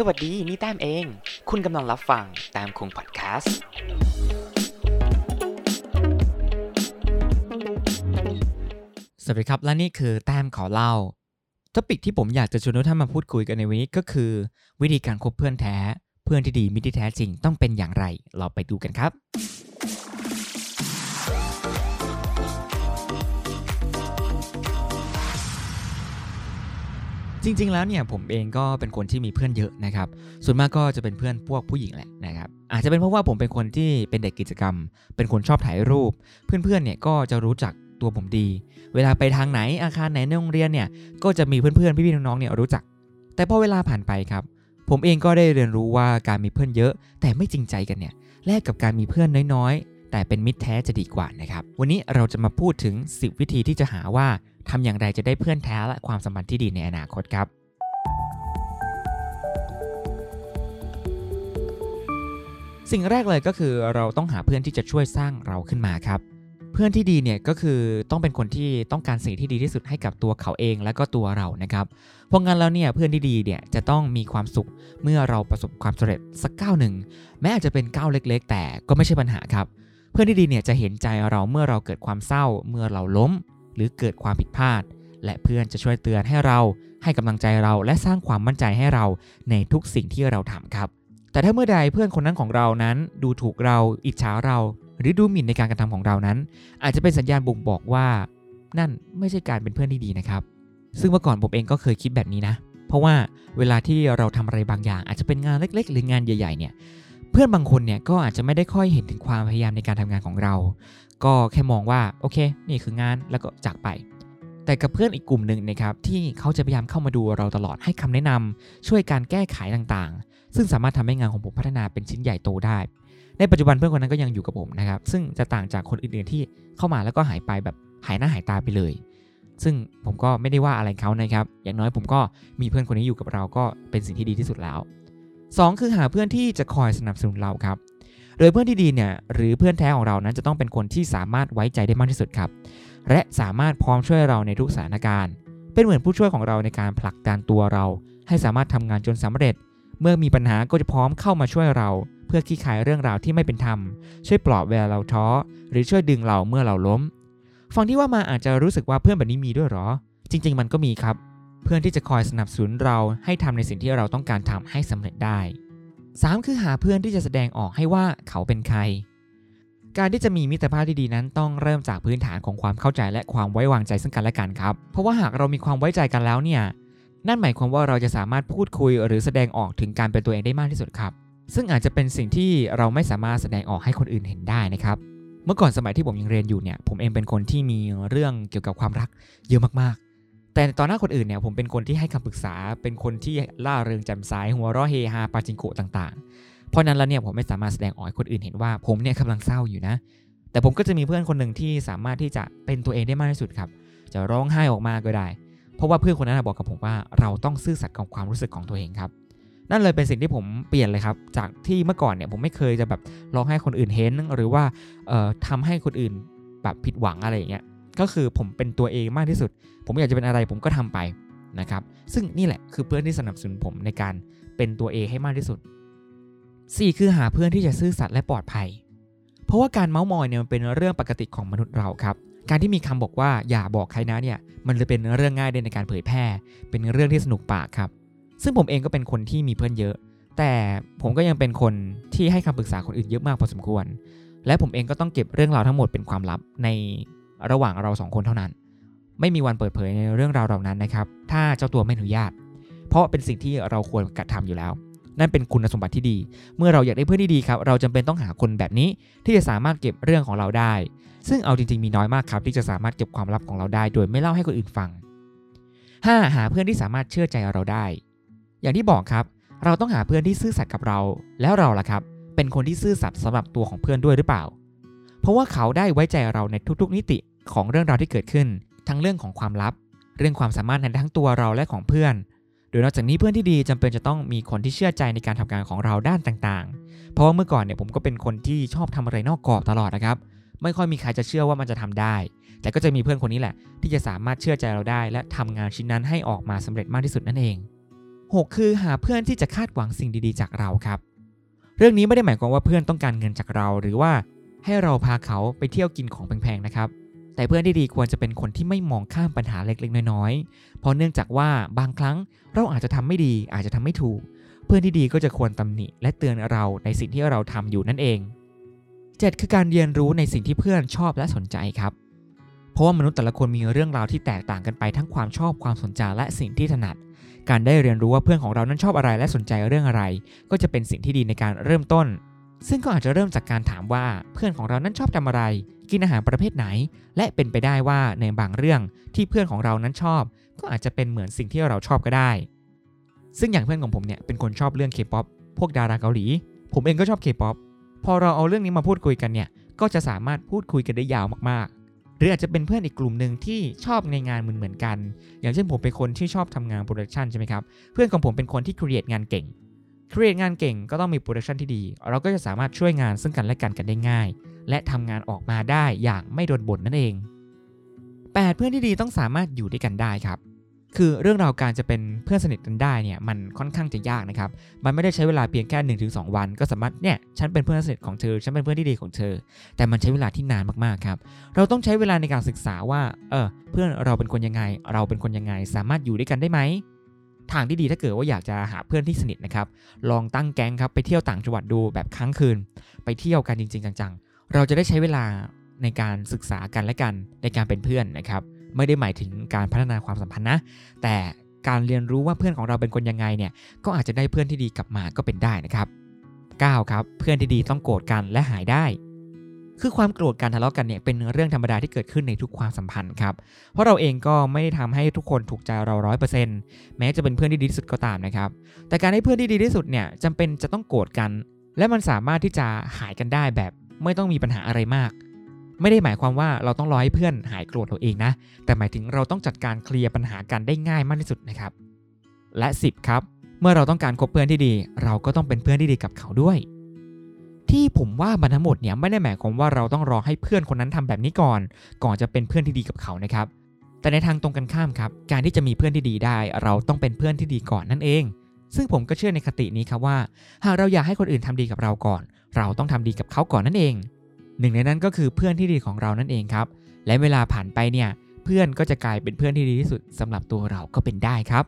สวัสดีนี่แต้มเอง คุณกำลังรับฟังแต้มคงพอดแคสต์สวัสดีครับและนี่คือแต้มขอเล่าท็อปิกที่ผมอยากจะชวนทุกท่านมาพูดคุยกันในวันนี้ก็คือ วิธีการคบเพื่อนแท้ เพื่อนที่ดีมิตรที่แท้จริงต้องเป็นอย่างไร เราไปดูกันครับ จริง ๆ แล้วเนี่ยผมเองก็เป็นคนที่มีเพื่อนเยอะนะครับ ส่วนมากก็จะเป็นเพื่อนพวกผู้หญิงแหละนะครับอาจจะเป็นเพราะว่าผมเป็นคนที่เป็นเด็กกิจกรรม เป็นคนชอบถ่ายรูป เพื่อนๆเนี่ยก็จะรู้จักตัวผมดี เวลาไปทางไหนอาคารไหนในโรงเรียนเนี่ยก็จะมีเพื่อนๆพี่ๆน้องๆเนี่ยรู้จัก แต่พอเวลาผ่านไปครับ ผมเองก็ได้เรียนรู้ว่าการมีเพื่อนเยอะ แต่ไม่จริงใจกันเนี่ยแลกกับการมีเพื่อนน้อยๆ แต่เป็นมิตรแท้จะดีกว่านะครับวันนี้เราจะมาพูดถึง10 วิธีที่จะหาว่า ทำอย่างไรจะได้เพื่อนแท้และความสัมพันธ์ที่ดีในอนาคตครับสิ่งแรกเลยก็คือเราต้องหาเพื่อนที่จะช่วยสร้างเราขึ้นมาครับ เพื่อนที่ดีเนี่ยก็คือต้องเป็นคนที่ต้องการสิ่งที่ดีที่สุดให้กับตัวเขาเองและก็ตัวเรานะครับเพราะงั้นแล้วเนี่ยเพื่อนที่ดีเนี่ยจะต้องมีความสุขเมื่อเราประสบความสำเร็จสักก้าวหนึ่งแม้อาจจะเป็นก้าวเล็ก ๆ แต่ก็ไม่ใช่ปัญหาครับ เพื่อนที่ดีเนี่ยจะเห็นใจเราเมื่อเราเกิดความเศร้า เมื่อเราล้ม หรือเกิดความผิดพลาด และเพื่อนจะช่วยเตือนให้เราให้กำลังใจเราและสร้างความมั่นใจให้เราในทุกสิ่งที่เราทำครับ แต่ถ้าเมื่อใดเพื่อนคนนั้นของเรานั้น ดูถูกเราอิจฉาเรา หรือดูหมิ่นในการกระทำของเรานั้น อาจจะเป็นสัญญาณบ่งบอกว่า นั่นไม่ใช่การเป็นเพื่อนที่ดีนะครับ ซึ่งเมื่อก่อนผมเองก็เคยคิดแบบนี้นะ เพราะว่าเวลาที่เราทำอะไรบางอย่าง อาจจะเป็นงานเล็ก ๆ หรืองานใหญ่ ๆเนี่ย เพื่อนบางคนเนี่ยก็อาจจะไม่ได้ค่อยเห็นถึงความพยายามในการทำงานของเรา ก็แค่มองว่าโอเค นี่คืองานแล้วก็จากไป แต่กับเพื่อนอีกกลุ่มหนึ่งนะครับที่เขาจะพยายามเข้ามาดูเราตลอดให้คำแนะนำช่วยการแก้ไขต่างๆ ซึ่งสามารถทำให้งานของผมพัฒนาเป็นชิ้นใหญ่โตได้ ในปัจจุบันเพื่อนคนนั้นก็ยังอยู่กับผมนะครับซึ่งจะต่างจากคนอื่นๆที่เข้ามาแล้วก็หายไปแบบหายหน้าหายตาไปเลย ซึ่งผมก็ไม่ได้ว่าอะไรเขานะครับอย่างน้อยผมก็มีเพื่อนคนนี้อยู่กับเราก็เป็นสิ่งที่ดีที่สุดแล้ว 2 คือหาเพื่อนที่จะคอยสนับสนุนเราครับ โดยเพื่อนที่ดีเนี่ยหรือเพื่อนแท้ของเรานั้นจะต้องเป็นคนที่สามารถไว้ใจได้มากที่สุดครับ และสามารถพร้อมช่วยเราในทุกสถานการณ์ เป็นเหมือนผู้ช่วยของเราในการผลักดันตัวเรา ให้สามารถทำงานจนสำเร็จ เมื่อมีปัญหาก็จะพร้อมเข้ามาช่วยเรา เพื่อขี้คายเรื่องราวที่ไม่เป็นธรรม ช่วยปลอบเวลาเราท้อ หรือช่วยดึงเราเมื่อเราล้มฟังที่ว่ามาอาจจะรู้สึกว่าเพื่อนแบบนี้มีด้วยหรอ จริง ๆ มันก็มีครับ เพื่อนที่จะคอยสนับสนุนเราให้ทำในสิ่งที่เราต้องการทำให้สำเร็จได้ 3 คือหาเพื่อนที่จะแสดงออกให้ว่าเขาเป็นใคร การที่จะมีมิตรภาพที่ดีนั้นต้องเริ่มจากพื้นฐานของความเข้าใจและความไว้วางใจซึ่งกันและกันครับ เพราะว่าหากเรามีความไว้ใจกันแล้วเนี่ยนั่นหมายความว่าเราจะสามารถพูดคุยหรือแสดงออกถึงการเป็นตัวเองได้มากที่สุดครับ ซึ่งอาจจะเป็นสิ่งที่เราไม่สามารถแสดงออกให้คนอื่นเห็นได้นะครับ เมื่อก่อนสมัยที่ผมยังเรียนอยู่เนี่ย ผมเองเป็นคนที่มีเรื่องเกี่ยวกับความรักเยอะมาก แต่ตอนหน้าคนอื่นเนี่ยผมเป็นคนที่ให้คำปรึกษา เป็นคนที่ล่าเริงแจ่มใสหัวเราะเฮฮาปาจิงโกะต่างๆ เพราะนั้นแล้วเนี่ยผมไม่สามารถแสดงออกให้คนอื่นเห็นว่าผมเนี่ยกำลังเศร้าอยู่นะ แต่ผมก็จะมีเพื่อนคนหนึ่งที่สามารถที่จะเป็นตัวเองได้มากที่สุดครับ จะร้องไห้ออกมาก็ได้ เพราะว่าเพื่อนคนนั้นบอกกับผมว่าเราต้องซื่อสัตย์กับความรู้สึกของตัวเองครับ นั่นเลยเป็นสิ่งที่ผมเปลี่ยนเลยครับ จากที่เมื่อก่อนเนี่ยผมไม่เคยจะแบบร้องให้คนอื่นเห็นหรือว่าเอ่อทำให้คนอื่นแบบผิดหวังอะไรอย่างเงี้ย ก็คือผมเป็นตัวเองมากที่สุด ผมอยากจะเป็นอะไรผมก็ทำไปนะครับ ซึ่งนี่แหละคือเพื่อนที่สนับสนุนผมในการเป็นตัวเองให้มากที่สุด 4 คือหาเพื่อนที่จะซื่อสัตย์และปลอดภัย เพราะว่าการเมาส์มอยเนี่ยมันเป็นเรื่องปกติของมนุษย์เราครับ การที่มีคำบอกว่าอย่าบอกใครนะเนี่ย มันเลยเป็นเรื่องง่ายในการเผยแพร่ เป็นเรื่องที่สนุกปากครับ ซึ่งผมเองก็เป็นคนที่มีเพื่อนเยอะ แต่ผมก็ยังเป็นคนที่ให้คำปรึกษาคนอื่นเยอะมากพอสมควร และผมเองก็ต้องเก็บเรื่องราวทั้งหมดเป็นความลับใน ระหว่างเราสองคนเท่านั้น ไม่มีวันเปิดเผยในเรื่องราวเหล่านั้นนะครับ ถ้าเจ้าตัวไม่อนุญาต เพราะเป็นสิ่งที่เราควรกระทำอยู่แล้ว นั่นเป็นคุณสมบัติที่ดี เมื่อเราอยากได้เพื่อนที่ดีครับ เราจำเป็นต้องหาคนแบบนี้ที่จะสามารถเก็บเรื่องของเราได้ ซึ่งเอาจริงๆมีน้อยมากครับ ที่จะสามารถเก็บความลับของเราได้ โดยไม่เล่าให้คนอื่นฟัง 5. หาเพื่อนที่สามารถเชื่อใจเราได้ อย่างที่บอกครับ เราต้องหาเพื่อนที่ซื่อสัตย์กับเรา แล้วเราล่ะครับ เป็นคนที่ซื่อสัตย์สำหรับตัวของเพื่อนด้วยหรือเปล่า เพราะว่าเขาได้ไว้ใจเราในทุกๆ นิติ ของเรื่องราวที่เกิดขึ้น ทั้งเรื่องของความลับ เรื่องความสามารถในทั้งตัวเราและของเพื่อน โดยนอกจากนี้เพื่อนที่ดีจำเป็นจะต้องมีคนที่เชื่อใจในการทำงานของเราด้านต่างๆ เพราะว่าเมื่อก่อนเนี่ยผมก็เป็นคนที่ชอบทำอะไรนอกกรอบตลอดนะครับ ไม่ค่อยมีใครจะเชื่อว่ามันจะทำได้ แต่ก็จะมีเพื่อนคนนี้แหละ ที่จะสามารถเชื่อใจเราได้ และทำงานชิ้นนั้นให้ออกมาสำเร็จมากที่สุดนั่นเอง 6 คือหาเพื่อนที่จะคาดหวังสิ่งดีๆ จากเราครับ เรื่องนี้ไม่ได้หมายความว่าเพื่อนต้องการเงินจากเรา หรือว่าให้เราพาเขาไปเที่ยวกินของแพงๆนะครับ แต่เพื่อนที่ดีควรจะเป็นคนที่ไม่มองข้ามปัญหาเล็กๆ น้อยๆ เพราะเนื่องจากว่าบางครั้งเราอาจจะทำไม่ดีอาจจะทำไม่ถูก เพื่อนที่ดีก็จะควรตำหนิ และเตือนเราในสิ่งที่เราทำอยู่นั่นเอง 7 คือการเรียนรู้ในสิ่งที่เพื่อนชอบและสนใจครับ เพราะว่ามนุษย์แต่ละคนมีเรื่องราวที่แตกต่างกันไปทั้งความชอบความสนใจและสิ่งที่ถนัด การได้เรียนรู้ว่าเพื่อนของเรานั้นชอบอะไรและสนใจเรื่องอะไร ก็จะเป็นสิ่งที่ดีในการเริ่มต้น ซึ่งก็อาจจะเริ่มจากการถามว่าเพื่อนของเรานั้นชอบทำอะไร กินอาหารประเภทไหน และเป็นไปได้ว่าในบางเรื่องที่เพื่อนของเรานั้นชอบ ก็อาจจะเป็นเหมือนสิ่งที่เราชอบก็ได้ ซึ่งอย่างเพื่อนของผมเนี่ยเป็นคนชอบเรื่องเคป๊อปพวกดาราเกาหลี ผมเองก็ชอบเคป๊อปพอเราเอาเรื่องนี้มาพูดคุยกันเนี่ยก็จะสามารถพูดคุยกันได้ยาวมากๆ หรืออาจจะเป็นเพื่อนอีกกลุ่มหนึ่งที่ชอบในงานเหมือนเหมือนๆกัน อย่างเช่นผมเป็นคนที่ชอบทำงาน production ใช่ไหมครับเพื่อนของผมเป็นคนที่ create งานเก่ง create งานเก่งก็ต้องมี production ที่ดี เราก็จะสามารถช่วยงานซึ่งกันและกันกันได้ง่าย และทำงานออกมาได้อย่างไม่โดนบ่นนั่นเอง 8 เพื่อนที่ดีต้องสามารถอยู่ด้วยกันได้ครับคือเรื่องราวการจะเป็นเพื่อนสนิทกันได้เนี่ยมันค่อนข้างจะยากนะครับ มันไม่ได้ใช้เวลาเพียงแค่1นถึงสวัน ก็สามารถเนี่ยฉันเป็นเพื่อนสนิทของเธอ ฉันเป็นเพื่อนที่ดีของเธอ แต่มันใช้เวลาที่นานมากๆครับ เราต้องใช้เวลาในการศึกษาว่าเออเพื่อนเราเป็นคนยังไง เราเป็นคนยังไง สามารถอยู่ด้วยกันได้ไหม ทางที่ดีถ้าเกิดว่าอยากจะหาเพื่อนที่สนิทนะครับ ลองตั้งแก๊งครับไปเที่ยวต่างจังหวัดดูแบบค้างคืน ไปเที่ยวกันจริง ๆ จังๆ เราจะได้ใช้เวลาในการศึกษากันและกันในการเป็นเพื่อนนะครับ ไม่ได้หมายถึงการพัฒนาความสัมพันธ์นะ แต่การเรียนรู้ว่าเพื่อนของเราเป็นคนยังไงเนี่ย ก็อาจจะได้เพื่อนที่ดีกลับมาก็เป็นได้นะครับ 9. ครับ เพื่อนที่ดีต้องโกรธกันและหายได้ คือความโกรธการทะเลาะกันเนี่ยเป็นเรื่องธรรมดาที่เกิดขึ้นในทุกความสัมพันธ์ครับ เพราะเราเองก็ไม่ได้ทำให้ทุกคนถูกใจเราร้อยเปอร์เซ็นต์แม้จะเป็นเพื่อนที่ดีที่สุดก็ตามนะครับ แต่การให้เพื่อนที่ดีที่สุดเนี่ยจำเป็นจะต้องโกรธกัน และมันสามารถที่จะหายกันได้แบบไม่ต้องมีปัญหาอะไรมาก ไม่ได้หมายความว่าเราต้องรอให้เพื่อนหายโกรธเราเองนะ แต่หมายถึงเราต้องจัดการเคลียร์ปัญหากันได้ง่ายมากที่สุดนะครับ และ 10 ครับ เมื่อเราต้องการคบเพื่อนที่ดี เราก็ต้องเป็นเพื่อนที่ดีกับเขาด้วย ที่ผมว่ามันทั้งหมดเนี่ยไม่ได้หมายความว่าเราต้องรอให้เพื่อนคนนั้นทำแบบนี้ก่อน ก่อนจะเป็นเพื่อนที่ดีกับเขานะครับ แต่ในทางตรงกันข้ามครับ การที่จะมีเพื่อนที่ดีได้ เราต้องเป็นเพื่อนที่ดีก่อนนั่นเอง ซึ่งผมก็เชื่อในคตินี้ครับว่า หากเราอยากให้คนอื่นทำดีกับเราก่อน เราต้องทำดีกับเขาก่อนนั่นเอง หนึ่งในนั้นก็คือเพื่อนที่ดีของเรานั่นเองครับ และเวลาผ่านไปเนี่ยเพื่อนก็จะกลายเป็นเพื่อนที่ดีที่สุดสำหรับตัวเราก็เป็นได้ครับ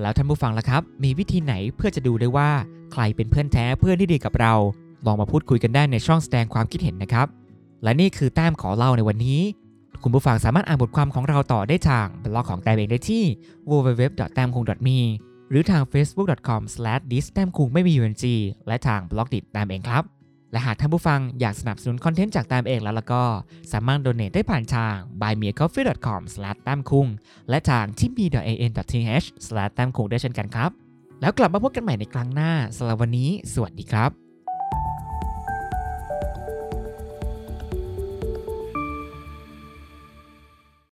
แล้วท่านผู้ฟังล่ะครับ มีวิธีไหนเพื่อจะดูได้ว่า ใครเป็นเพื่อนแท้เพื่อนที่ดีกับเรา ลองมาพูดคุยกันได้ในช่องแสดงความคิดเห็นนะครับ และนี่คือแต้มขอเล่าในวันนี้ คุณผู้ฟังสามารถอ่านบทความของเราต่อได้ทางบล็อกของแต้มเองได้ที่ www.tamkung.me หรือทาง facebook.com/this แต้มคุงไม่มี UNG และทางบล็อกดิแต้มเองครับ และหากท่านผู้ฟังอยากสนับสนุนคอนเทนต์จากแต้มเองแล้วล่ะก็ สามารถดเน a t ได้ผ่านทาง buymeacoffee.com/ แต้มคุงและทาง tipi.an.th/ แต้มคุงได้เช่นกันครับ แล้วกลับมาพบกันใหม่ในครั้งหน้าสำหรับวันนี้ สวัสดีครับ